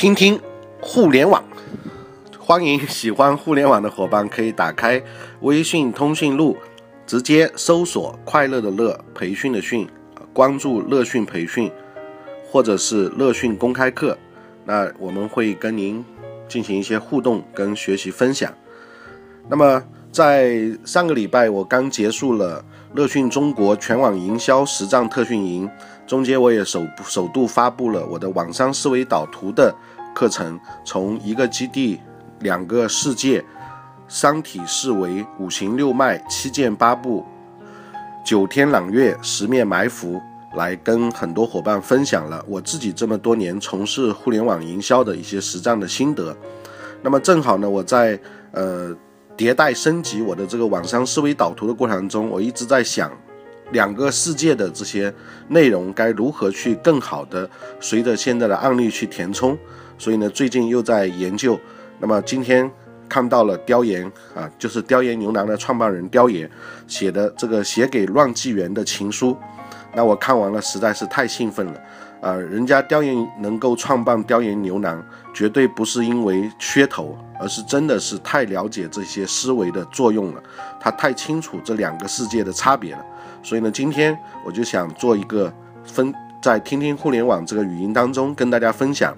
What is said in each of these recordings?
听听互联网，欢迎喜欢互联网的伙伴可以打开微信通讯录，直接搜索“快乐的乐培训的训”，关注乐讯培训，或者是乐讯公开课，那我们会跟您进行一些互动跟学习分享。那么在上个礼拜，我刚结束了乐讯中国全网营销实战特训营。中间我也首首度发布了我的网商思维导图的课程，从一个基地、两个世界、三体四维、五行六脉、七剑八部、九天朗月、十面埋伏，来跟很多伙伴分享了我自己这么多年从事互联网营销的一些实战的心得。那么正好呢，我在呃迭代升级我的这个网商思维导图的过程中，我一直在想。两个世界的这些内容该如何去更好的随着现在的案例去填充？所以呢，最近又在研究。那么今天看到了雕岩啊，就是雕岩牛郎的创办人雕岩写的这个写给乱纪元的情书。那我看完了，实在是太兴奋了啊！人家雕岩能够创办雕岩牛郎，绝对不是因为噱头，而是真的是太了解这些思维的作用了。他太清楚这两个世界的差别了。所以呢，今天我就想做一个分，在听听互联网这个语音当中，跟大家分享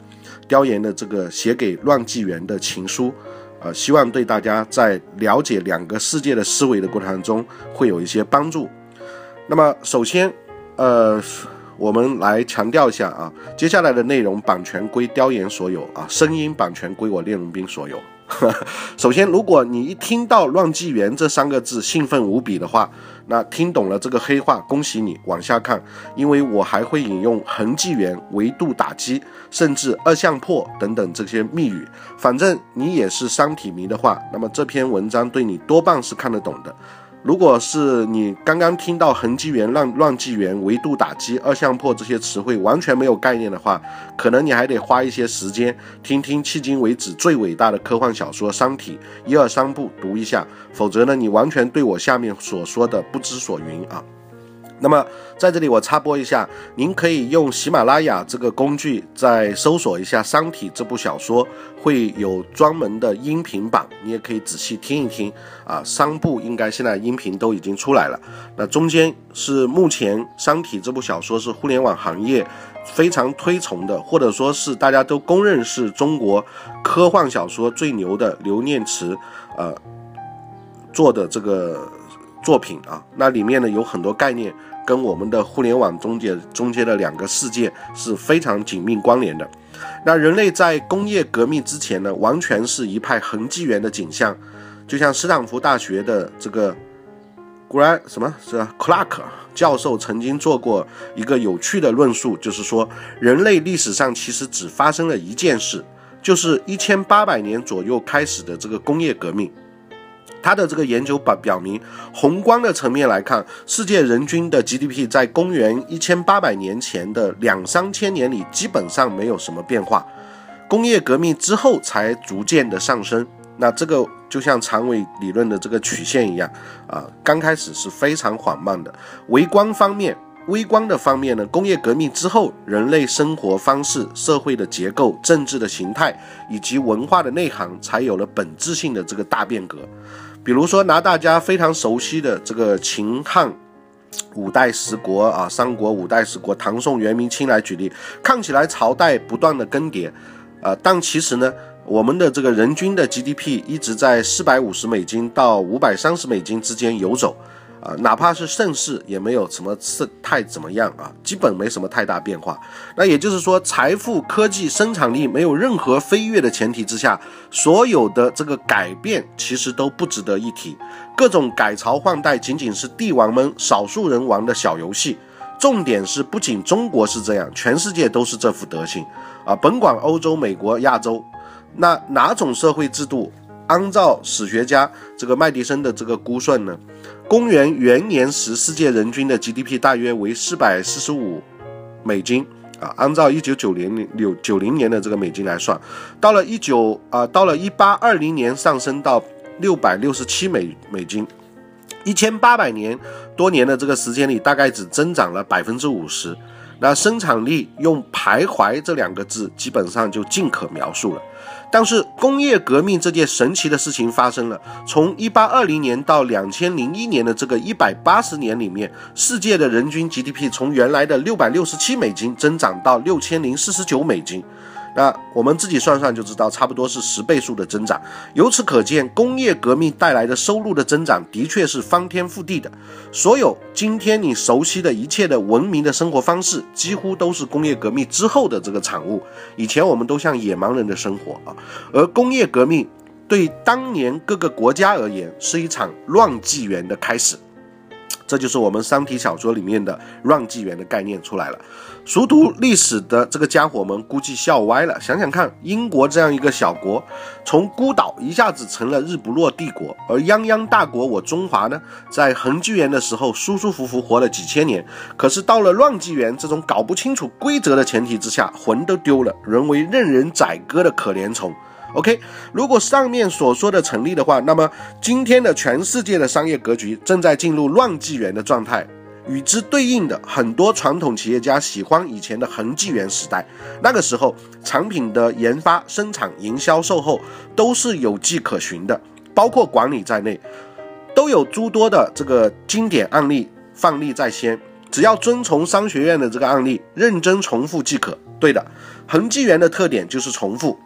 雕岩的这个写给乱纪元的情书，呃，希望对大家在了解两个世界的思维的过程中会有一些帮助。那么，首先，呃，我们来强调一下啊，接下来的内容版权归雕岩所有啊，声音版权归我聂荣斌所有。首先，如果你一听到“乱纪元”这三个字兴奋无比的话，那听懂了这个黑话，恭喜你。往下看，因为我还会引用恒纪元、维度打击，甚至二相破等等这些密语。反正你也是三体迷的话，那么这篇文章对你多半是看得懂的。如果是你刚刚听到恒纪元、乱乱纪元、维度打击、二向破这些词汇完全没有概念的话，可能你还得花一些时间听听迄今为止最伟大的科幻小说《三体》一二三部读一下，否则呢，你完全对我下面所说的不知所云啊。那么在这里我插播一下，您可以用喜马拉雅这个工具，再搜索一下《三体》这部小说，会有专门的音频版，你也可以仔细听一听啊。三部应该现在音频都已经出来了。那中间是目前《三体》这部小说是互联网行业非常推崇的，或者说是大家都公认是中国科幻小说最牛的刘念慈呃做的这个作品啊。那里面呢有很多概念。跟我们的互联网中间中间的两个世界是非常紧密关联的。那人类在工业革命之前呢，完全是一派恒纪元的景象。就像斯坦福大学的这个 Gra 什么是 Clark 教授曾经做过一个有趣的论述，就是说人类历史上其实只发生了一件事，就是一千八百年左右开始的这个工业革命。他的这个研究表表明，宏观的层面来看，世界人均的 GDP 在公元一千八百年前的两三千年里基本上没有什么变化，工业革命之后才逐渐的上升。那这个就像长尾理论的这个曲线一样啊，刚开始是非常缓慢的。微观方面。微观的方面呢，工业革命之后，人类生活方式、社会的结构、政治的形态以及文化的内涵，才有了本质性的这个大变革。比如说，拿大家非常熟悉的这个秦汉五代十国啊，三国五代十国，唐宋元明清来举例，看起来朝代不断的更迭，啊，但其实呢，我们的这个人均的 GDP 一直在四百五十美金到五百三十美金之间游走。啊，哪怕是盛世，也没有什么是太怎么样啊，基本没什么太大变化。那也就是说，财富、科技、生产力没有任何飞跃的前提之下，所有的这个改变其实都不值得一提。各种改朝换代仅仅是帝王们少数人玩的小游戏。重点是，不仅中国是这样，全世界都是这副德行啊！甭管欧洲、美国、亚洲，那哪种社会制度，按照史学家这个麦迪森的这个估算呢？公元元年时，世界人均的 GDP 大约为四百四十五美金啊。按照一九九零年六九零年的这个美金来算，到了一九啊，到了一八二零年上升到六百六十七美美金。一千八百年多年的这个时间里，大概只增长了百分之五十。那生产力用徘徊这两个字基本上就尽可描述了。但是工业革命这件神奇的事情发生了，从一八二零年到两千零一年的这个一百八十年里面，世界的人均 GDP 从原来的六百六十七美金增长到六千零四十九美金。那我们自己算算就知道，差不多是十倍数的增长。由此可见，工业革命带来的收入的增长的确是翻天覆地的。所有今天你熟悉的一切的文明的生活方式，几乎都是工业革命之后的这个产物。以前我们都像野蛮人的生活啊，而工业革命对当年各个国家而言，是一场乱纪元的开始。这就是我们三体小说里面的乱纪元的概念出来了。熟读历史的这个家伙们估计笑歪了。想想看，英国这样一个小国，从孤岛一下子成了日不落帝国，而泱泱大国我中华呢，在恒纪元的时候舒舒服服活了几千年，可是到了乱纪元这种搞不清楚规则的前提之下，魂都丢了，沦为任人宰割的可怜虫。OK，如果上面所说的成立的话，那么今天的全世界的商业格局正在进入乱纪元的状态。与之对应的，很多传统企业家喜欢以前的恒纪元时代。那个时候，产品的研发、生产、营销、售后都是有迹可循的，包括管理在内，都有诸多的这个经典案例范例在先。只要遵从商学院的这个案例，认真重复即可。对的，恒纪元的特点就是重复。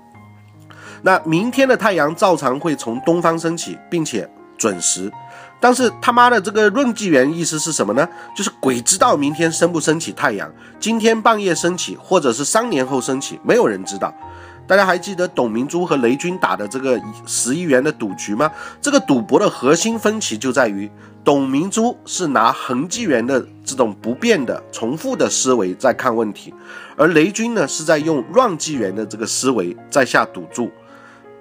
那明天的太阳照常会从东方升起，并且准时。但是他妈的这个闰纪元意思是什么呢？就是鬼知道明天升不升起太阳，今天半夜升起，或者是三年后升起，没有人知道。大家还记得董明珠和雷军打的这个十亿元的赌局吗？这个赌博的核心分歧就在于，董明珠是拿恒纪元的这种不变的重复的思维在看问题，而雷军呢是在用乱纪元的这个思维在下赌注。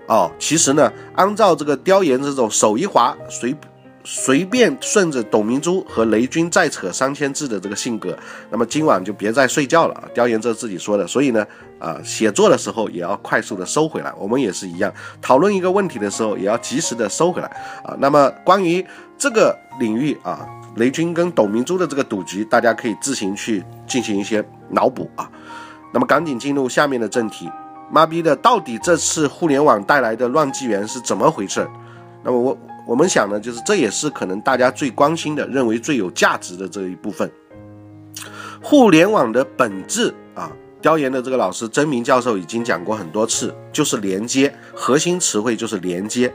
哦，其实呢，按照这个雕岩这种手一滑随随便顺着董明珠和雷军再扯三千字的这个性格，那么今晚就别再睡觉了啊！雕岩这自己说的，所以呢，啊，写作的时候也要快速的收回来。我们也是一样，讨论一个问题的时候也要及时的收回来啊。那么关于这个领域啊，雷军跟董明珠的这个赌局，大家可以自行去进行一些脑补啊。那么赶紧进入下面的正题。妈逼的，到底这次互联网带来的乱纪元是怎么回事？那么我我们想呢，就是这也是可能大家最关心的，认为最有价值的这一部分。互联网的本质啊，雕研的这个老师曾明教授已经讲过很多次，就是连接，核心词汇就是连接。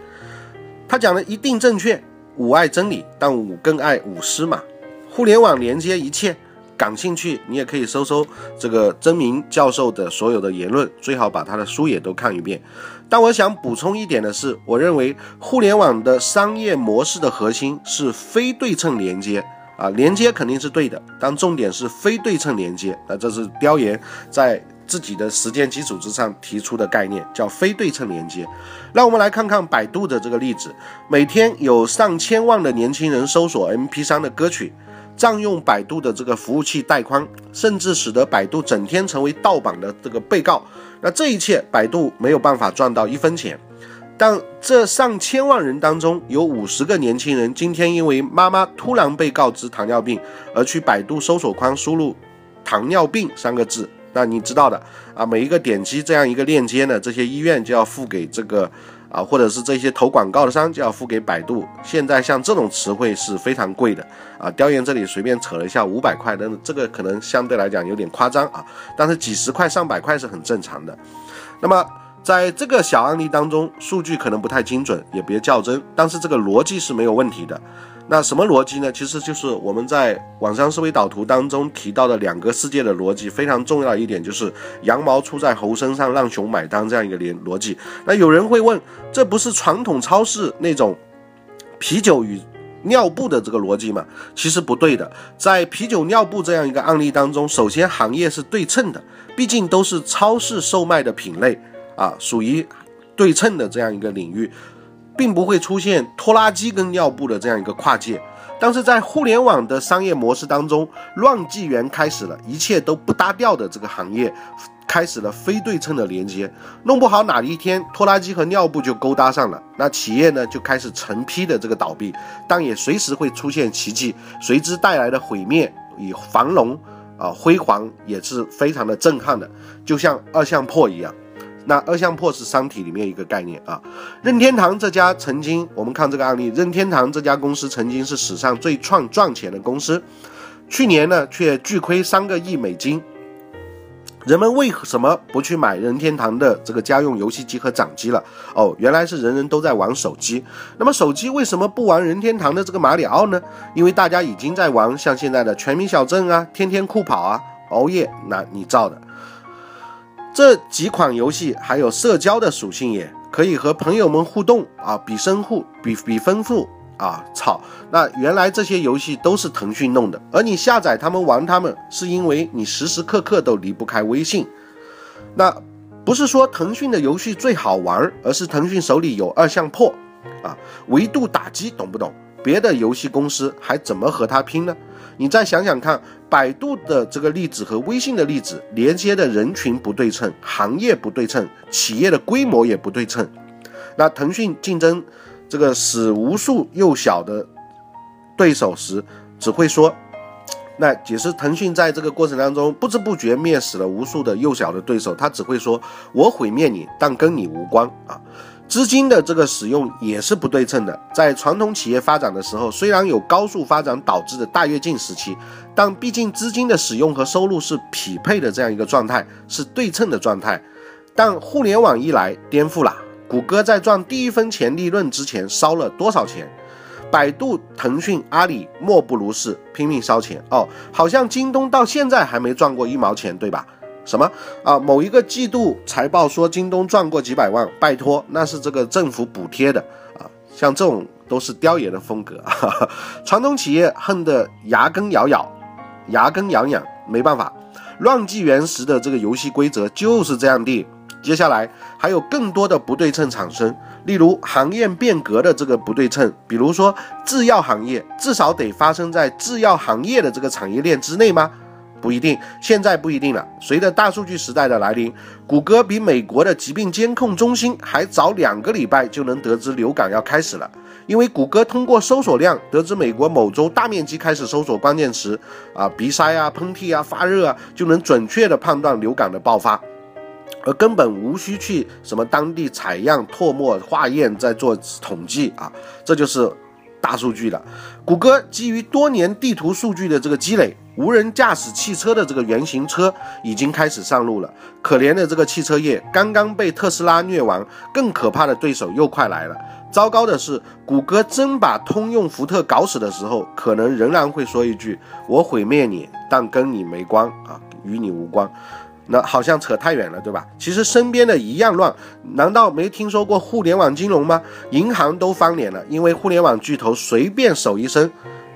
他讲的一定正确，吾爱真理，但吾更爱吾师嘛。互联网连接一切。感兴趣，你也可以搜搜这个曾明教授的所有的言论，最好把他的书也都看一遍。但我想补充一点的是，我认为互联网的商业模式的核心是非对称连接啊，连接肯定是对的，但重点是非对称连接。那这是雕研在自己的实践基础之上提出的概念，叫非对称连接。让我们来看看百度的这个例子，每天有上千万的年轻人搜索 MP3 的歌曲。占用百度的这个服务器带宽，甚至使得百度整天成为盗版的这个被告。那这一切，百度没有办法赚到一分钱。但这上千万人当中，有五十个年轻人今天因为妈妈突然被告知糖尿病，而去百度搜索框输入“糖尿病”三个字。那你知道的啊，每一个点击这样一个链接呢，这些医院就要付给这个。啊，或者是这些投广告的商就要付给百度。现在像这种词汇是非常贵的啊。调研这里随便扯了一下，五百块，但是这个可能相对来讲有点夸张啊。但是几十块、上百块是很正常的。那么在这个小案例当中，数据可能不太精准，也别较真，但是这个逻辑是没有问题的。那什么逻辑呢？其实就是我们在网上思维导图当中提到的两个世界的逻辑，非常重要的一点就是羊毛出在猴身上，让熊买单这样一个连逻辑。那有人会问，这不是传统超市那种啤酒与尿布的这个逻辑吗？其实不对的，在啤酒尿布这样一个案例当中，首先行业是对称的，毕竟都是超市售卖的品类啊，属于对称的这样一个领域。并不会出现拖拉机跟尿布的这样一个跨界，但是在互联网的商业模式当中，乱纪元开始了，一切都不搭调的这个行业开始了非对称的连接，弄不好哪一天拖拉机和尿布就勾搭上了，那企业呢就开始成批的这个倒闭，但也随时会出现奇迹，随之带来的毁灭与繁荣啊，辉煌也是非常的震撼的，就像二向破一样。那二向破是商体里面一个概念啊。任天堂这家曾经，我们看这个案例，任天堂这家公司曾经是史上最创赚钱的公司，去年呢却巨亏三个亿美金。人们为什么不去买任天堂的这个家用游戏机和掌机了？哦，原来是人人都在玩手机。那么手机为什么不玩任天堂的这个马里奥呢？因为大家已经在玩像现在的《全民小镇》啊、《天天酷跑》啊，熬夜那你造的。这几款游戏还有社交的属性，也可以和朋友们互动啊，比深户，比比丰富啊！操，那原来这些游戏都是腾讯弄的，而你下载他们玩他们，是因为你时时刻刻都离不开微信。那不是说腾讯的游戏最好玩，而是腾讯手里有二向破啊，维度打击，懂不懂？别的游戏公司还怎么和他拼呢？你再想想看，百度的这个例子和微信的例子，连接的人群不对称，行业不对称，企业的规模也不对称。那腾讯竞争这个死无数幼小的对手时，只会说，那解释腾讯在这个过程当中不知不觉灭死了无数的幼小的对手，他只会说，我毁灭你，但跟你无关啊。资金的这个使用也是不对称的。在传统企业发展的时候，虽然有高速发展导致的大跃进时期，但毕竟资金的使用和收入是匹配的这样一个状态，是对称的状态。但互联网一来，颠覆了。谷歌在赚第一分钱利润之前烧了多少钱？百度、腾讯、阿里莫不如是，拼命烧钱哦。好像京东到现在还没赚过一毛钱，对吧？什么啊？某一个季度财报说京东赚过几百万，拜托，那是这个政府补贴的啊！像这种都是雕爷的风格。传统企业恨得牙根咬咬，牙根痒痒，没办法。乱纪元时的这个游戏规则就是这样的。接下来还有更多的不对称产生，例如行业变革的这个不对称，比如说制药行业，至少得发生在制药行业的这个产业链之内吗？不一定，现在不一定了。随着大数据时代的来临，谷歌比美国的疾病监控中心还早两个礼拜就能得知流感要开始了，因为谷歌通过搜索量得知美国某州大面积开始搜索关键词啊，鼻塞啊、喷嚏啊、发热啊，就能准确的判断流感的爆发，而根本无需去什么当地采样、唾沫化验再做统计啊，这就是大数据了。谷歌基于多年地图数据的这个积累。无人驾驶汽车的这个原型车已经开始上路了。可怜的这个汽车业刚刚被特斯拉虐完，更可怕的对手又快来了。糟糕的是，谷歌真把通用福特搞死的时候，可能仍然会说一句：“我毁灭你，但跟你没关啊，与你无关。”那好像扯太远了，对吧？其实身边的一样乱。难道没听说过互联网金融吗？银行都翻脸了，因为互联网巨头随便手一伸。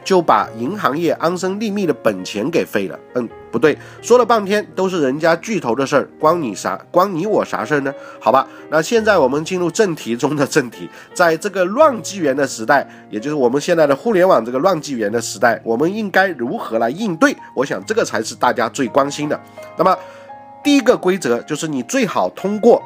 就把银行业安身立命的本钱给废了。嗯，不对，说了半天都是人家巨头的事儿，关你啥？关你我啥事儿呢？好吧，那现在我们进入正题中的正题，在这个乱纪元的时代，也就是我们现在的互联网这个乱纪元的时代，我们应该如何来应对？我想这个才是大家最关心的。那么，第一个规则就是你最好通过。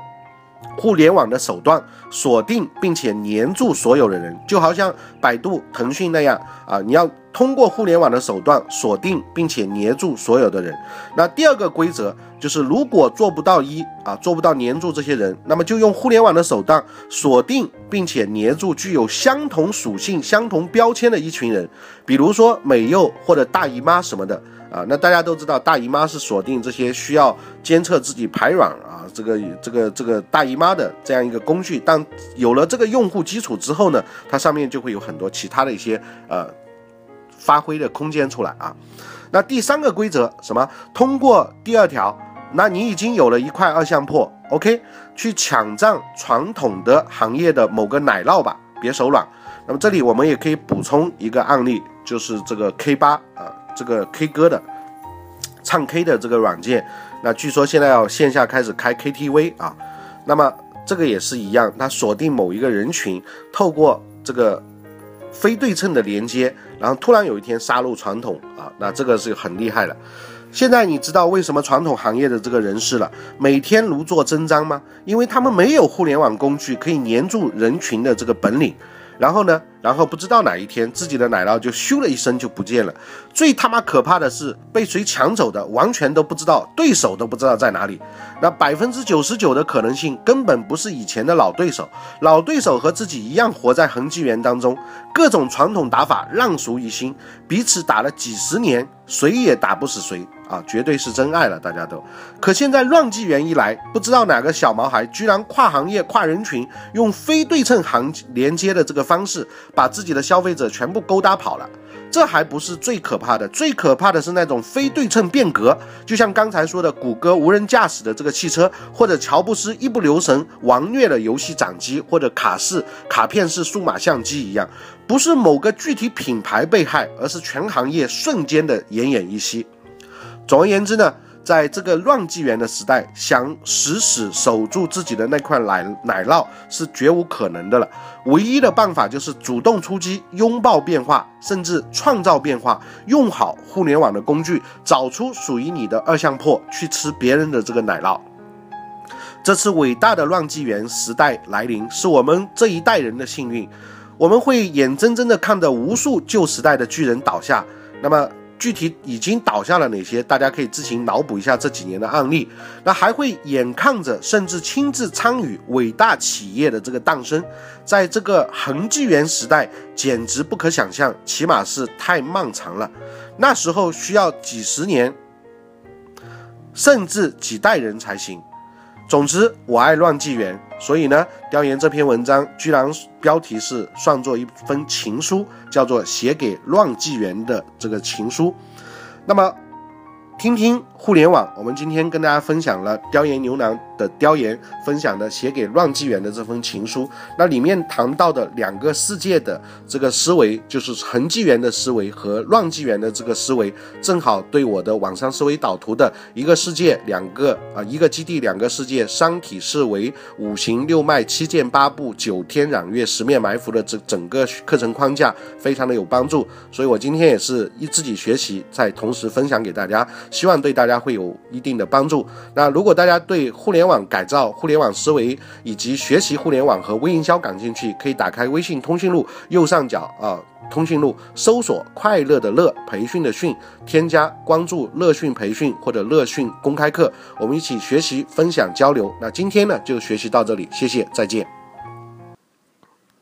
互联网的手段锁定并且黏住所有的人，就好像百度、腾讯那样啊，你要通过互联网的手段锁定并且黏住所有的人。那第二个规则就是，如果做不到一啊，做不到黏住这些人，那么就用互联网的手段锁定并且黏住具有相同属性、相同标签的一群人，比如说美柚或者大姨妈什么的。啊，那大家都知道，大姨妈是锁定这些需要监测自己排卵啊，这个这个这个大姨妈的这样一个工具。但有了这个用户基础之后呢，它上面就会有很多其他的一些呃发挥的空间出来啊。那第三个规则什么？通过第二条，那你已经有了一块二向破，OK，去抢占传统的行业的某个奶酪吧，别手软。那么这里我们也可以补充一个案例，就是这个 K 八啊。这个 K 歌的唱 K 的这个软件，那据说现在要线下开始开 KTV 啊，那么这个也是一样，它锁定某一个人群，透过这个非对称的连接，然后突然有一天杀入传统啊，那这个是很厉害的。现在你知道为什么传统行业的这个人士了每天如坐针毡吗？因为他们没有互联网工具可以黏住人群的这个本领，然后呢？然后不知道哪一天自己的奶酪就咻了一声就不见了。最他妈可怕的是被谁抢走的，完全都不知道，对手都不知道在哪里。那百分之九十九的可能性根本不是以前的老对手，老对手和自己一样活在恒纪元当中，各种传统打法烂熟于心，彼此打了几十年，谁也打不死谁。啊，绝对是真爱了，大家都。可现在乱纪元一来，不知道哪个小毛孩居然跨行业、跨人群，用非对称行连接的这个方式，把自己的消费者全部勾搭跑了。这还不是最可怕的，最可怕的是那种非对称变革，就像刚才说的谷歌无人驾驶的这个汽车，或者乔布斯一不留神玩虐了游戏掌机，或者卡式卡片式数码相机一样，不是某个具体品牌被害，而是全行业瞬间的奄奄一息。总而言之呢，在这个乱纪元的时代，想死死守住自己的那块奶奶酪是绝无可能的了。唯一的办法就是主动出击，拥抱变化，甚至创造变化，用好互联网的工具，找出属于你的二向破，去吃别人的这个奶酪。这次伟大的乱纪元时代来临，是我们这一代人的幸运。我们会眼睁睁地看着无数旧时代的巨人倒下。那么。具体已经倒下了哪些？大家可以自行脑补一下这几年的案例。那还会眼看着，甚至亲自参与伟大企业的这个诞生，在这个恒纪元时代，简直不可想象，起码是太漫长了。那时候需要几十年，甚至几代人才行。总之，我爱乱纪元，所以呢，调研这篇文章居然标题是算作一封情书，叫做写给乱纪元的这个情书。那么。听听互联网，我们今天跟大家分享了雕岩牛郎的雕岩，分享的写给乱纪元的这封情书。那里面谈到的两个世界的这个思维，就是恒纪元的思维和乱纪元的这个思维，正好对我的网上思维导图的一个世界，两个啊，一个基地，两个世界，三体四维，五行六脉，七剑八部，九天染月，十面埋伏的这整个课程框架，非常的有帮助。所以我今天也是一自己学习，在同时分享给大家。希望对大大家会有一定的帮助。那如果大家对互联网改造、互联网思维以及学习互联网和微营销感兴趣，可以打开微信通讯录右上角啊，通讯录搜索“快乐的乐培训的训”，添加关注“乐讯培训”或者“乐讯公开课”，我们一起学习、分享、交流。那今天呢，就学习到这里，谢谢，再见。